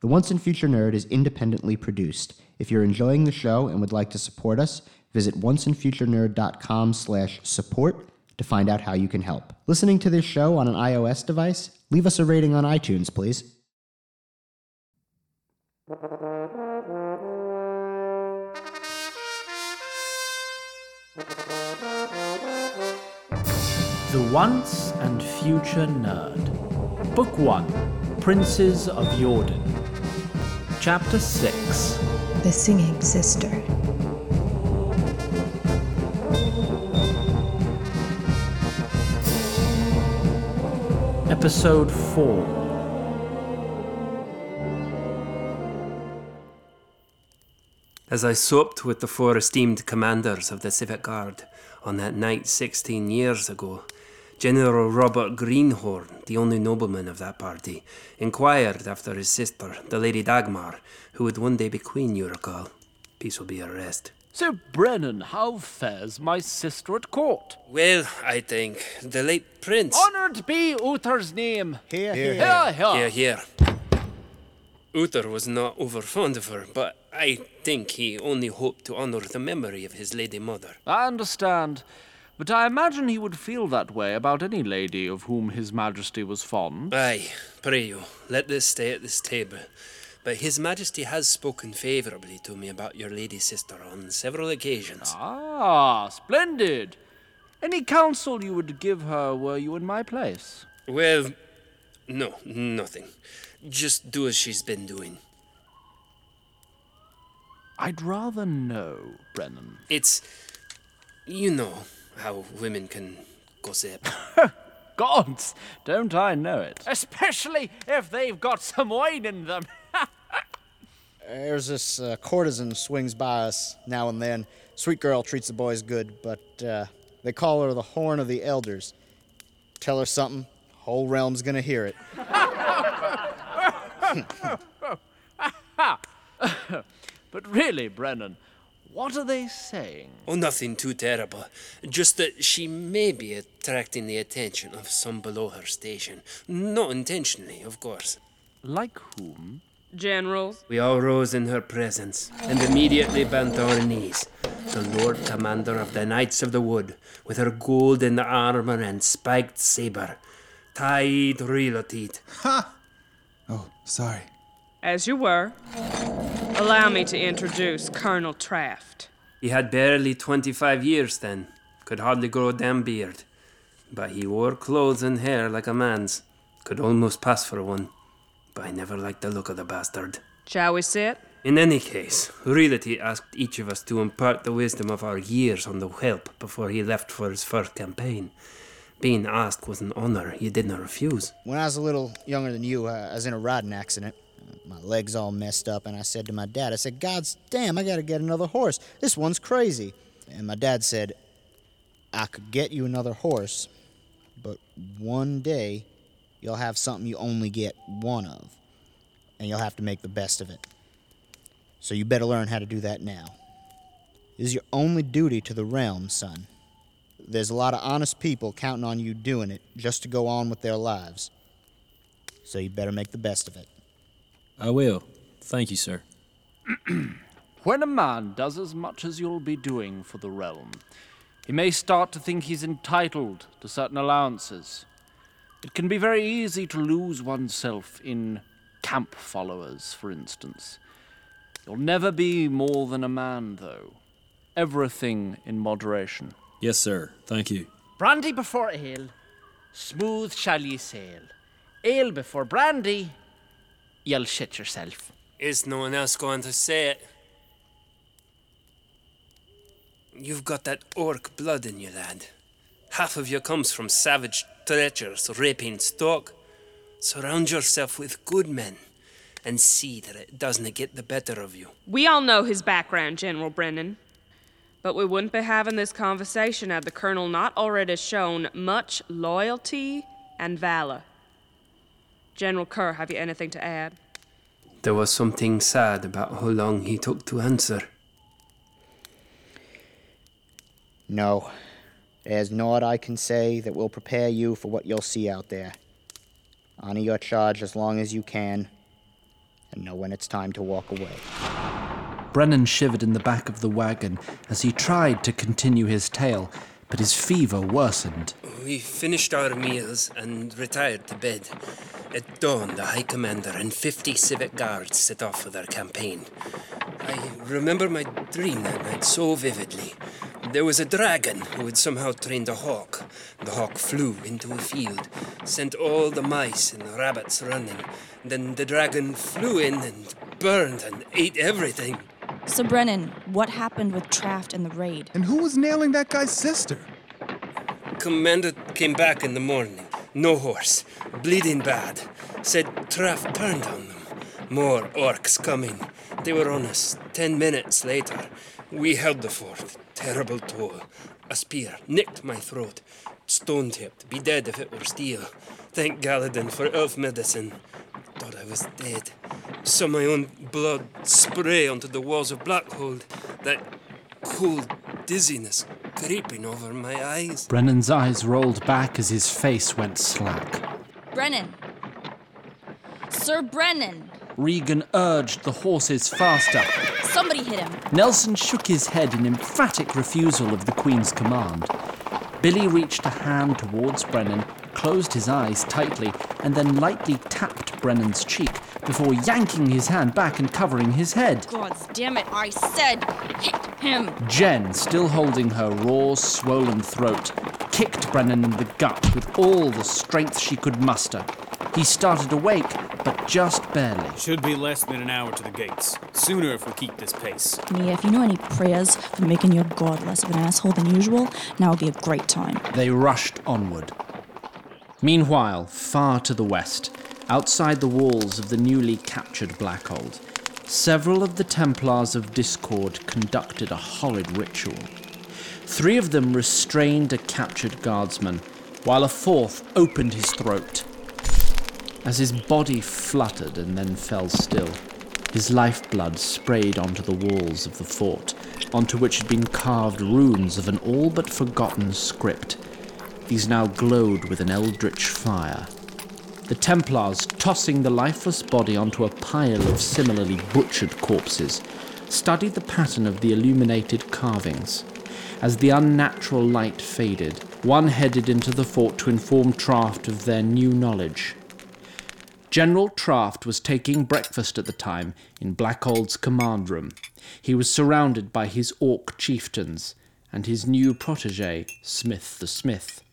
The Once and Future Nerd is independently produced. If you're enjoying the show and would like to support us, visit onceandfuturenerd.com slash support to find out how you can help. Listening to this show on an iOS device? Leave us a rating on iTunes, please. The Once and Future Nerd. Book 1 Princes of Jordan. Chapter 6 The Singing Sister. Episode 4 As I supped with the four esteemed commanders of the Civic Guard on that night sixteen years ago, General Robert Greenhorn, the only nobleman of that party, inquired after his sister, the Lady Dagmar, who would one day be queen, you recall. Peace will be her rest. So, Brennen, how fares my sister at court? Well, I think the late prince. Honoured be Uther's name. Here, Here, here. Here, here. Uther was not over fond of her, but I think he only hoped to honour the memory of his lady mother. I understand. But I imagine he would feel that way about any lady of whom His Majesty was fond. Aye, pray you, let this stay at this table. But His Majesty has spoken favourably to me about your lady sister on several occasions. Ah, splendid. Any counsel you would give her were you in my place? Well, no, nothing. Just do as she's been doing. I'd rather know, Brennen. It's. You know how women can gossip. Gods, don't I know it? Especially if they've got some wine in them. There's this uh, courtesan swings by us now and then. Sweet girl treats the boys good, but uh, they call her the Horn of the Elders. Tell her something, whole realm's gonna hear it. but really, Brennen, what are they saying? oh, nothing too terrible. Just that she may be attracting the attention of some below her station. Not intentionally, of course. Like whom? Generals, We all rose in her presence and immediately bent our knees. The Lord Commander of the Knights of the Wood, with her golden armor and spiked saber, tied Ha! Oh, sorry. As you were, allow me to introduce Colonel Traft. He had barely 25 years then, could hardly grow a damn beard. But he wore clothes and hair like a man's, could almost pass for one. But I never liked the look of the bastard. Shall we sit? In any case, Reality asked each of us to impart the wisdom of our years on the whelp before he left for his first campaign. Being asked was an honor he did not refuse. When I was a little younger than you, uh, I was in a riding accident. My legs all messed up, and I said to my dad, I said, God's damn, I gotta get another horse. This one's crazy. And my dad said, I could get you another horse, but one day you'll have something you only get one of, and you'll have to make the best of it. So you better learn how to do that now. This is your only duty to the realm, son. There's a lot of honest people counting on you doing it just to go on with their lives. So you better make the best of it. I will. Thank you, sir. When a man does as much as you'll be doing for the realm, he may start to think he's entitled to certain allowances. It can be very easy to lose oneself in camp followers, for instance. You'll never be more than a man, though. Everything in moderation. Yes, sir. Thank you. Brandy before ale, smooth shall ye sail. Ale before brandy, you'll shit yourself. Is no one else going to say it? You've got that orc blood in you, lad. Half of you comes from savage, treacherous, raping stock. Surround yourself with good men and see that it doesn't get the better of you. We all know his background, General Brennen. But we wouldn't be having this conversation had the Colonel not already shown much loyalty and valor. General Kerr, have you anything to add? There was something sad about how long he took to answer. No. There's naught I can say that will prepare you for what you'll see out there. Honor your charge as long as you can, and know when it's time to walk away. Brennen shivered in the back of the wagon as he tried to continue his tale, but his fever worsened. We finished our meals and retired to bed. At dawn, the High Commander and 50 civic guards set off for their campaign. I remember my dream that night so vividly. There was a dragon who had somehow trained a hawk. The hawk flew into a field, sent all the mice and the rabbits running. Then the dragon flew in and burned and ate everything. So, Brennen, what happened with Traft and the raid? And who was nailing that guy's sister? Commander came back in the morning. No horse. Bleeding bad. Said Traft turned on them. More orcs coming. They were on us. Ten minutes later. We held the fort. Terrible toll. A spear nicked my throat. Stone tipped. Be dead if it were steel. Thank Galadin for elf medicine. Thought I was dead. Saw my own blood spray onto the walls of Blackhold. That cold dizziness creeping over my eyes. Brennen's eyes rolled back as his face went slack. Brennen! Sir Brennen! Regan urged the horses faster. Somebody hit him! Nelson shook his head in emphatic refusal of the Queen's command. Billy reached a hand towards Brennen, closed his eyes tightly, and then lightly tapped Brennen's cheek before yanking his hand back and covering his head. God damn it, I said hit him! Jen, still holding her raw, swollen throat, kicked Brennen in the gut with all the strength she could muster. He started awake, but just barely. Should be less than an hour to the gates. Sooner if we keep this pace. Nia, if you know any prayers for making your god less of an asshole than usual, now would be a great time. They rushed onward. Meanwhile, far to the west, outside the walls of the newly captured Blackhold, several of the Templars of Discord conducted a horrid ritual. Three of them restrained a captured guardsman, while a fourth opened his throat. As his body fluttered and then fell still, his lifeblood sprayed onto the walls of the fort, onto which had been carved runes of an all but forgotten script. These now glowed with an eldritch fire. The Templars, tossing the lifeless body onto a pile of similarly butchered corpses, studied the pattern of the illuminated carvings. As the unnatural light faded, one headed into the fort to inform Traft of their new knowledge. General Traft was taking breakfast at the time in Blackhold's command room. He was surrounded by his orc chieftains and his new protege, Smith the Smith.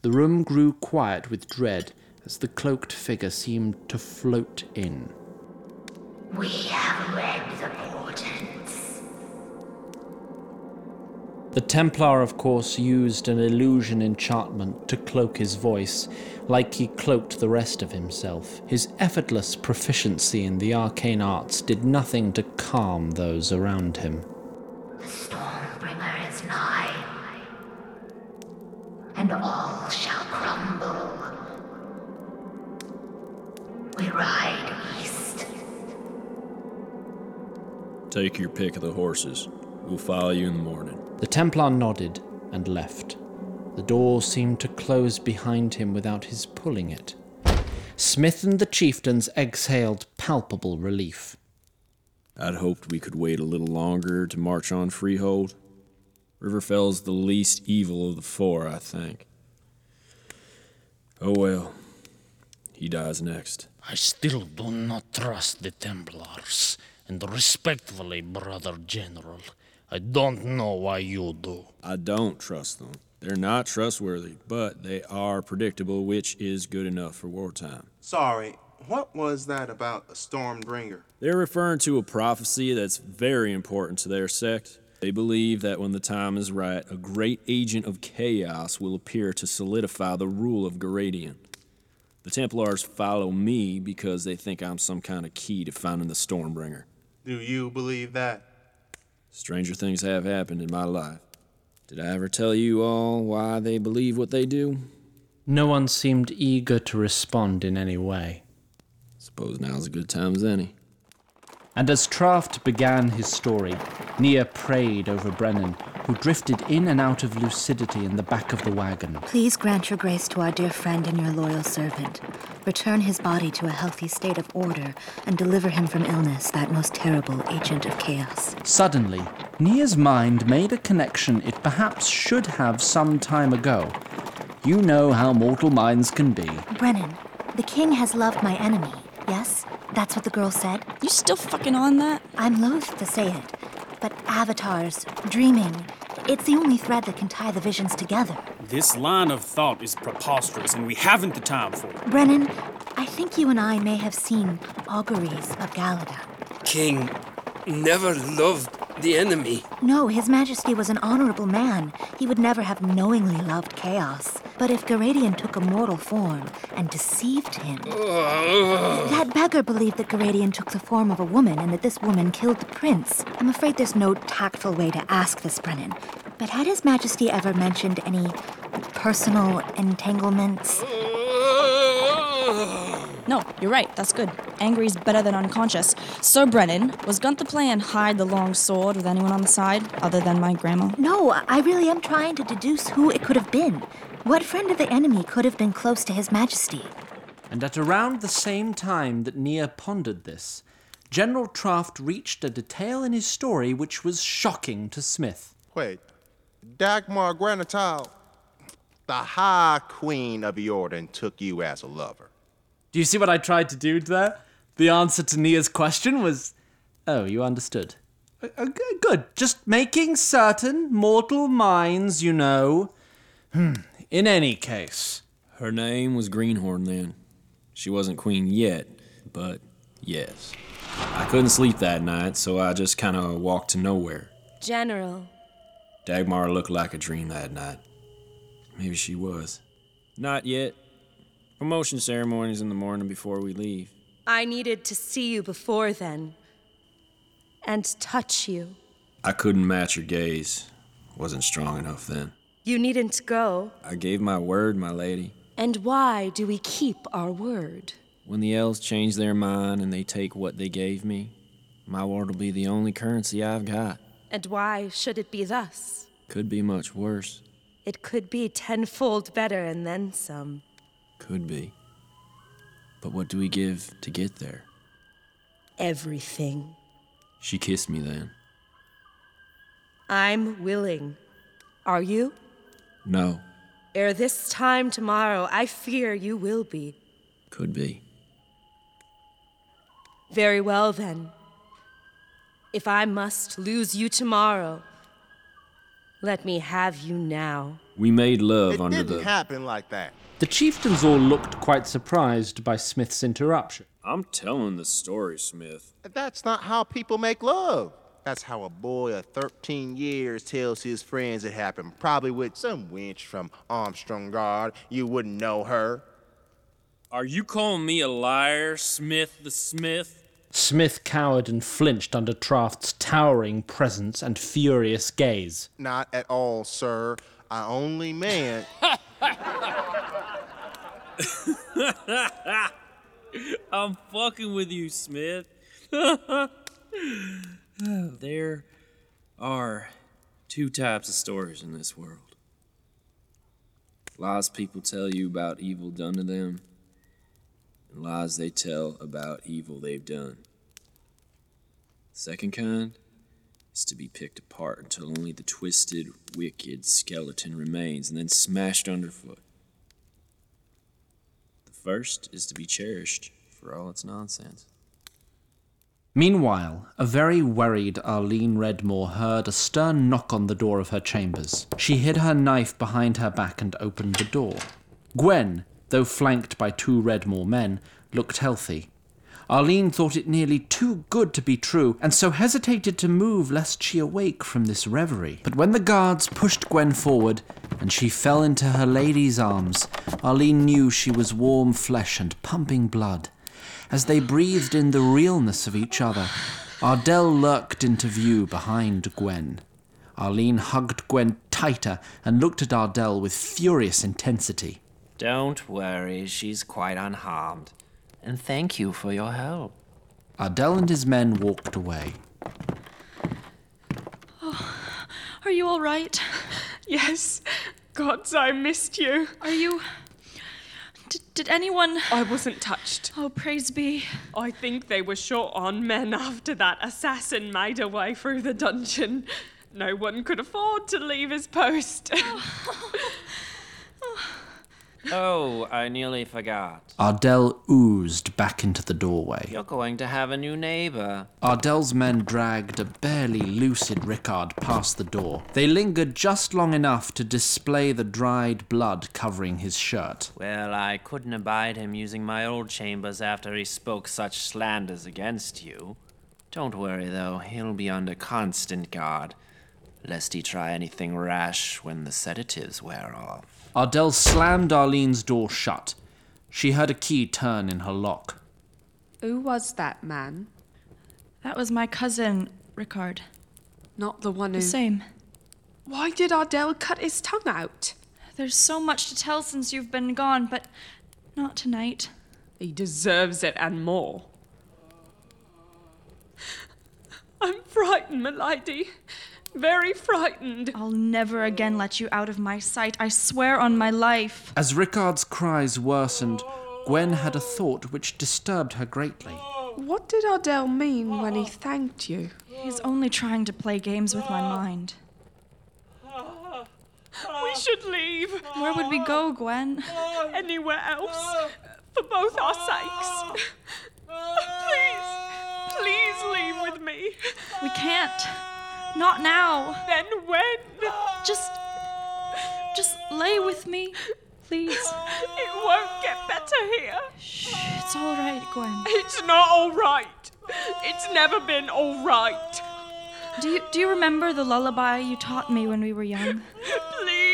The room grew quiet with dread as the cloaked figure seemed to float in. We have read the portents. The Templar, of course, used an illusion enchantment to cloak his voice, like he cloaked the rest of himself. His effortless proficiency in the arcane arts did nothing to calm those around him. The Stormbringer is nigh, and all Take your pick of the horses. We'll follow you in the morning. The Templar nodded and left. The door seemed to close behind him without his pulling it. Smith and the chieftains exhaled palpable relief. I'd hoped we could wait a little longer to march on Freehold. Riverfell's the least evil of the four, I think. Oh well. He dies next. I still do not trust the Templars, and respectfully, Brother General, I don't know why you do. I don't trust them. They're not trustworthy, but they are predictable, which is good enough for wartime. Sorry, what was that about a Stormbringer? They're referring to a prophecy that's very important to their sect. They believe that when the time is right, a great agent of chaos will appear to solidify the rule of Garadian. The Templars follow me because they think I'm some kind of key to finding the Stormbringer. Do you believe that? Stranger things have happened in my life. Did I ever tell you all why they believe what they do? No one seemed eager to respond in any way. Suppose now's a good time as any. And as Traft began his story, Nia prayed over Brennen, who drifted in and out of lucidity in the back of the wagon. Please grant your grace to our dear friend and your loyal servant. return his body to a healthy state of order, and deliver him from illness, that most terrible agent of chaos. Suddenly, Nia's mind made a connection it perhaps should have some time ago. You know how mortal minds can be. Brennen, the king has loved my enemy, yes? That's what the girl said? You still fucking on that? I'm loath to say it, but avatars, dreaming, it's the only thread that can tie the visions together. This line of thought is preposterous, and we haven't the time for it. Brennen, I think you and I may have seen auguries of Galadan. King never loved the enemy. No, His Majesty was an honorable man. He would never have knowingly loved chaos. But if Garadian took a mortal form and deceived him. that beggar believed that Garadian took the form of a woman and that this woman killed the prince. I'm afraid there's no tactful way to ask this, Brennen. But had His Majesty ever mentioned any personal entanglements? No, you're right. That's good. Angry's better than unconscious. So, Brennen, was Gunther playing hide the long sword with anyone on the side other than my grandma? No, I really am trying to deduce who it could have been. What friend of the enemy could have been close to His Majesty? And at around the same time that Nia pondered this, General Traft reached a detail in his story which was shocking to Smith. Wait, Dagmar Granital, the High Queen of Jordan took you as a lover. Do you see what I tried to do there? The answer to Nia's question was, oh, you understood. Uh, uh, good. Just making certain mortal minds, you know. Hmm. In any case, Her name was Greenhorn then. She wasn't queen yet, but yes. I couldn't sleep that night, so I just kind of walked to nowhere. General, Dagmar looked like a dream that night. Maybe she was. Not yet. Promotion ceremonies in the morning before we leave. I needed to see you before then. And touch you. I couldn't match your gaze. Wasn't strong enough then. You needn't go. I gave my word, my lady. And why do we keep our word? When the elves change their mind and they take what they gave me, my word will be the only currency I've got. And why should it be thus? Could be much worse. It could be tenfold better and then some. Could be. But what do we give to get there? Everything. She kissed me then. I'm willing. Are you? No, Ere this time tomorrow, I fear you will be. could be. Very well then. If I must lose you tomorrow, let me have you now. We made love It under didn't the. happen like that. the chieftains all looked quite surprised by Smith's interruption. I'm telling the story, Smith. That's not how people make love. That's how a boy of 13 years tells his friends it happened, probably with some wench from Armstrong Guard. You wouldn't know her. Are you calling me a liar, Smith the Smith? Smith cowered and flinched under Traft's towering presence and furious gaze. Not at all, sir. I only meant. I'm fucking with you, Smith. Oh. there are two types of stories in this world lies people tell you about evil done to them, and lies they tell about evil they've done. The second kind is to be picked apart until only the twisted, wicked skeleton remains and then smashed underfoot. The first is to be cherished for all its nonsense. Meanwhile, a very worried Arlene Redmoor heard a stern knock on the door of her chambers. She hid her knife behind her back and opened the door. Gwen, though flanked by two Redmoor men, looked healthy. Arlene thought it nearly too good to be true, and so hesitated to move lest she awake from this reverie. But when the guards pushed Gwen forward, and she fell into her lady's arms, Arlene knew she was warm flesh and pumping blood. As they breathed in the realness of each other, Ardell lurked into view behind Gwen. Arlene hugged Gwen tighter and looked at Ardell with furious intensity. Don't worry, she's quite unharmed. And thank you for your help. Ardell and his men walked away. Oh, are you all right? Yes. Gods, I missed you. Are you. Did, Did anyone. I wasn't touched. Oh, praise be. I think they were short on men after that assassin made away through the dungeon. No one could afford to leave his post. Oh, I nearly forgot. Ardell oozed back into the doorway. You're going to have a new neighbor. Ardell's men dragged a barely lucid Rickard past the door. They lingered just long enough to display the dried blood covering his shirt. Well, I couldn't abide him using my old chambers after he spoke such slanders against you. Don't worry, though, he'll be under constant guard, lest he try anything rash when the sedatives wear off. Ardell slammed Arlene's door shut. She heard a key turn in her lock. Who was that man? That was my cousin, Rickard. Not the one The same. Why did Ardell cut his tongue out? There's so much to tell since you've been gone, but not tonight. He deserves it and more. I'm frightened, milady. Very frightened. I'll never again let you out of my sight. I swear on my life. As Rickard's cries worsened, Gwen had a thought which disturbed her greatly. What did Ardell mean when he thanked you? He's only trying to play games with my mind. We should leave. Where would we go, Gwen? Anywhere else. For both our sakes. Please, please leave with me. We can't. Not now. Then when? Just. Just lay with me, please. It won't get better here. Shh, it's all right, Gwen. It's not all right. It's never been all right. Do you, do you remember the lullaby you taught me when we were young? Please, please,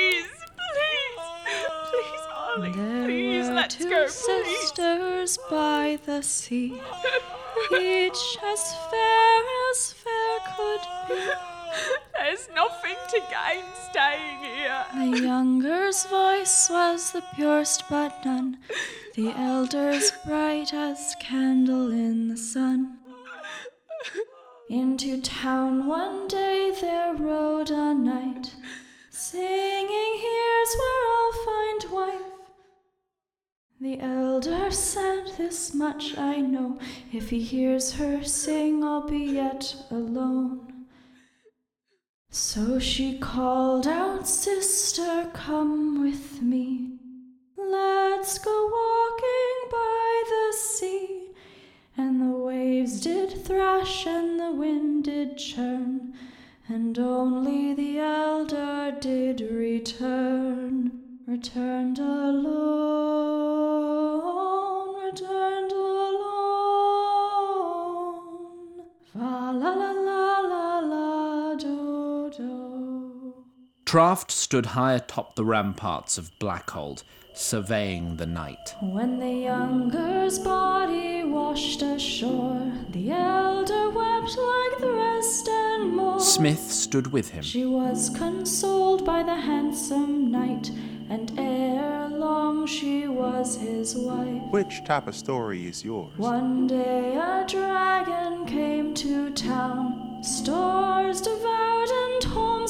please, There please, were let's two go, please. sisters by the sea, each as fair as fair could be. There's nothing to gain staying here. The younger's voice was the purest but none, the elder's bright as candle in the sun. Into town one day there rode a knight, singing, Here's where I'll find wife. The elder said, This much I know, if he hears her sing, I'll be yet alone. So she called out, Sister, come with me. Let's go walking by the sea. And the waves did thrash and the wind did churn, and only the elder did return. Returned alone, Traft stood high atop the ramparts of Blackhold, surveying the night. When the younger's body washed ashore, the elder wept like the rest and more. Smith stood with him. She was consoled by the handsome knight, and ere long she was his wife. Which type of story is yours? One day a dragon came to town, stores devoured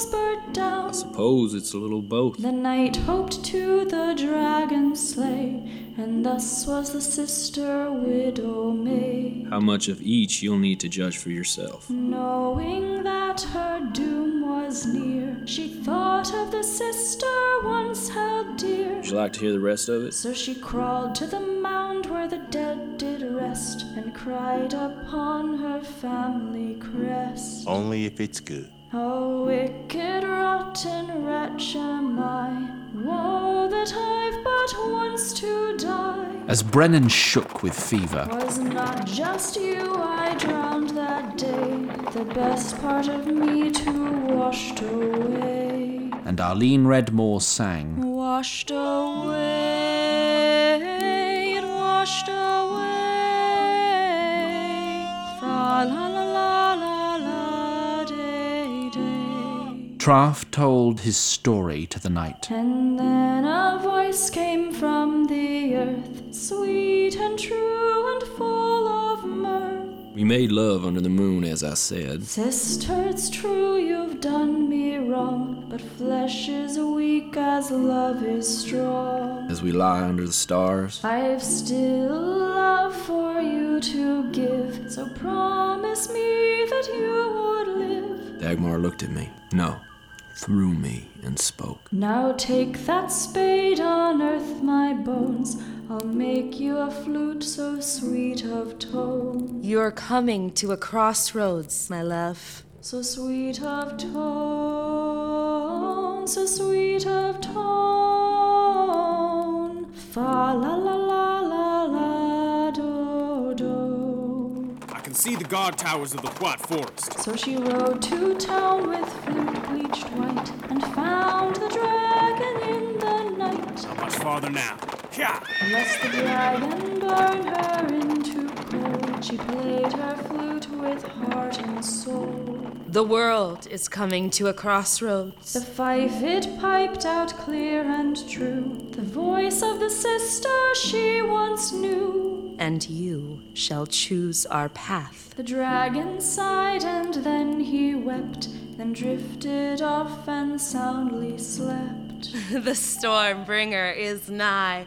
and homes burnt down. Suppose it's a little both. The knight hoped to the dragon slay, and thus was the sister widow made. How much of each you'll need to judge for yourself. Knowing that her doom was near, she thought of the sister once held dear. Would you like to hear the rest of it? So she crawled to the mound where the dead did rest, and cried upon her family crest. Only if it's good. A wicked, rotten wretch am I. Woe that I've but once to die. As Brennen shook with fever, Was not just you I drowned that day, the best part of me too washed away. and Arlene Redmoor sang. Washed away, it washed away. Fra la day. Traft told his story to the night. And then a voice came from the earth, sweet and true and full of mirth. We made love under the moon, as I said. Sister, it's true you've done me wrong, but flesh is weak as love is strong. As we lie under the stars. I've still love for you to give, so promise me that you would live. Dagmar looked at me. No, through me and spoke. Now take that spade, unearth my bones. I'll make you a flute so sweet of tone. You're coming to a crossroads, my love. So sweet of tone, so sweet of tone. Fa la la la la la do do. I can see the guard towers of the White Forest. So she rode to town with flute bleached white and found the dragon in the night. How much farther now? Yeah. Lest the dragon burn her into cold, she played her flute with heart and soul. The world is coming to a crossroads. The fife it piped out clear and true, the voice of the sister she once knew. And you shall choose our path. The dragon sighed and then he wept, then drifted off and soundly slept. the storm bringer is nigh,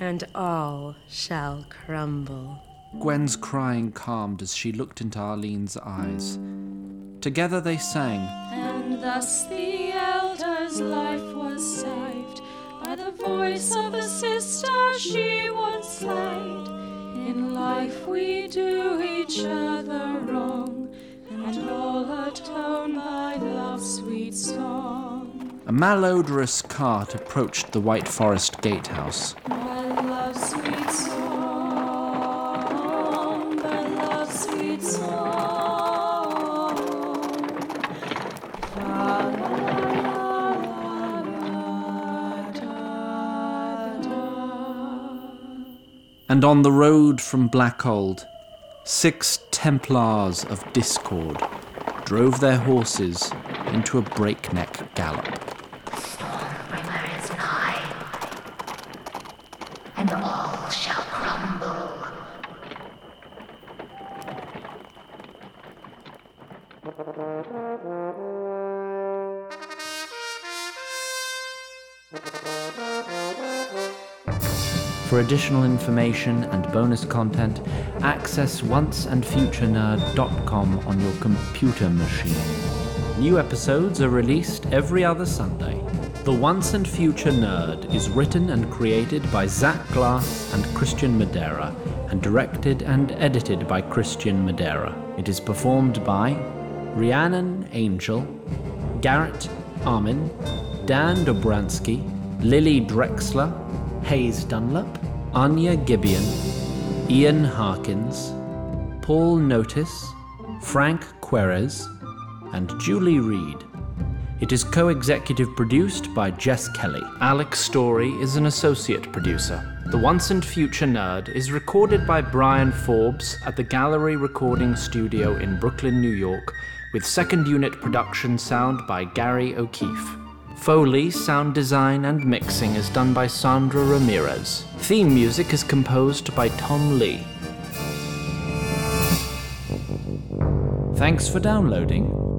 and all shall crumble. Gwen's crying calmed as she looked into Arlene's eyes. Together they sang. And thus the elder's life was saved by the voice of the sister she once slayed. In life we do each other wrong, and all atone by love's sweet song. A malodorous cart approached the White Forest gatehouse. And on the road from Blackhold, six Templars of Discord drove their horses into a breakneck gallop. For additional information and bonus content, access onceandfuturenerd.com on your computer machine. New episodes are released every other Sunday. The Once and Future Nerd is written and created by Zach Glass and Christian Madera, and directed and edited by Christian Madera. It is performed by Rhiannon Angel, Garrett Armin, Dan Dobransky, Lily Drexler, Hayes Dunlap, Anya Gibian, Ian Harkins, Paul Notice, Frank Querez, and Julie Reed. It is co executive produced by Jess Kelly. Alex Story is an associate producer. The Once and Future Nerd is recorded by Brian Forbes at the Gallery Recording Studio in Brooklyn, New York, with second unit production sound by Gary O'Keefe. Foley, sound design, and mixing is done by Sandra Ramirez. Theme music is composed by Tom Lee. Thanks for downloading.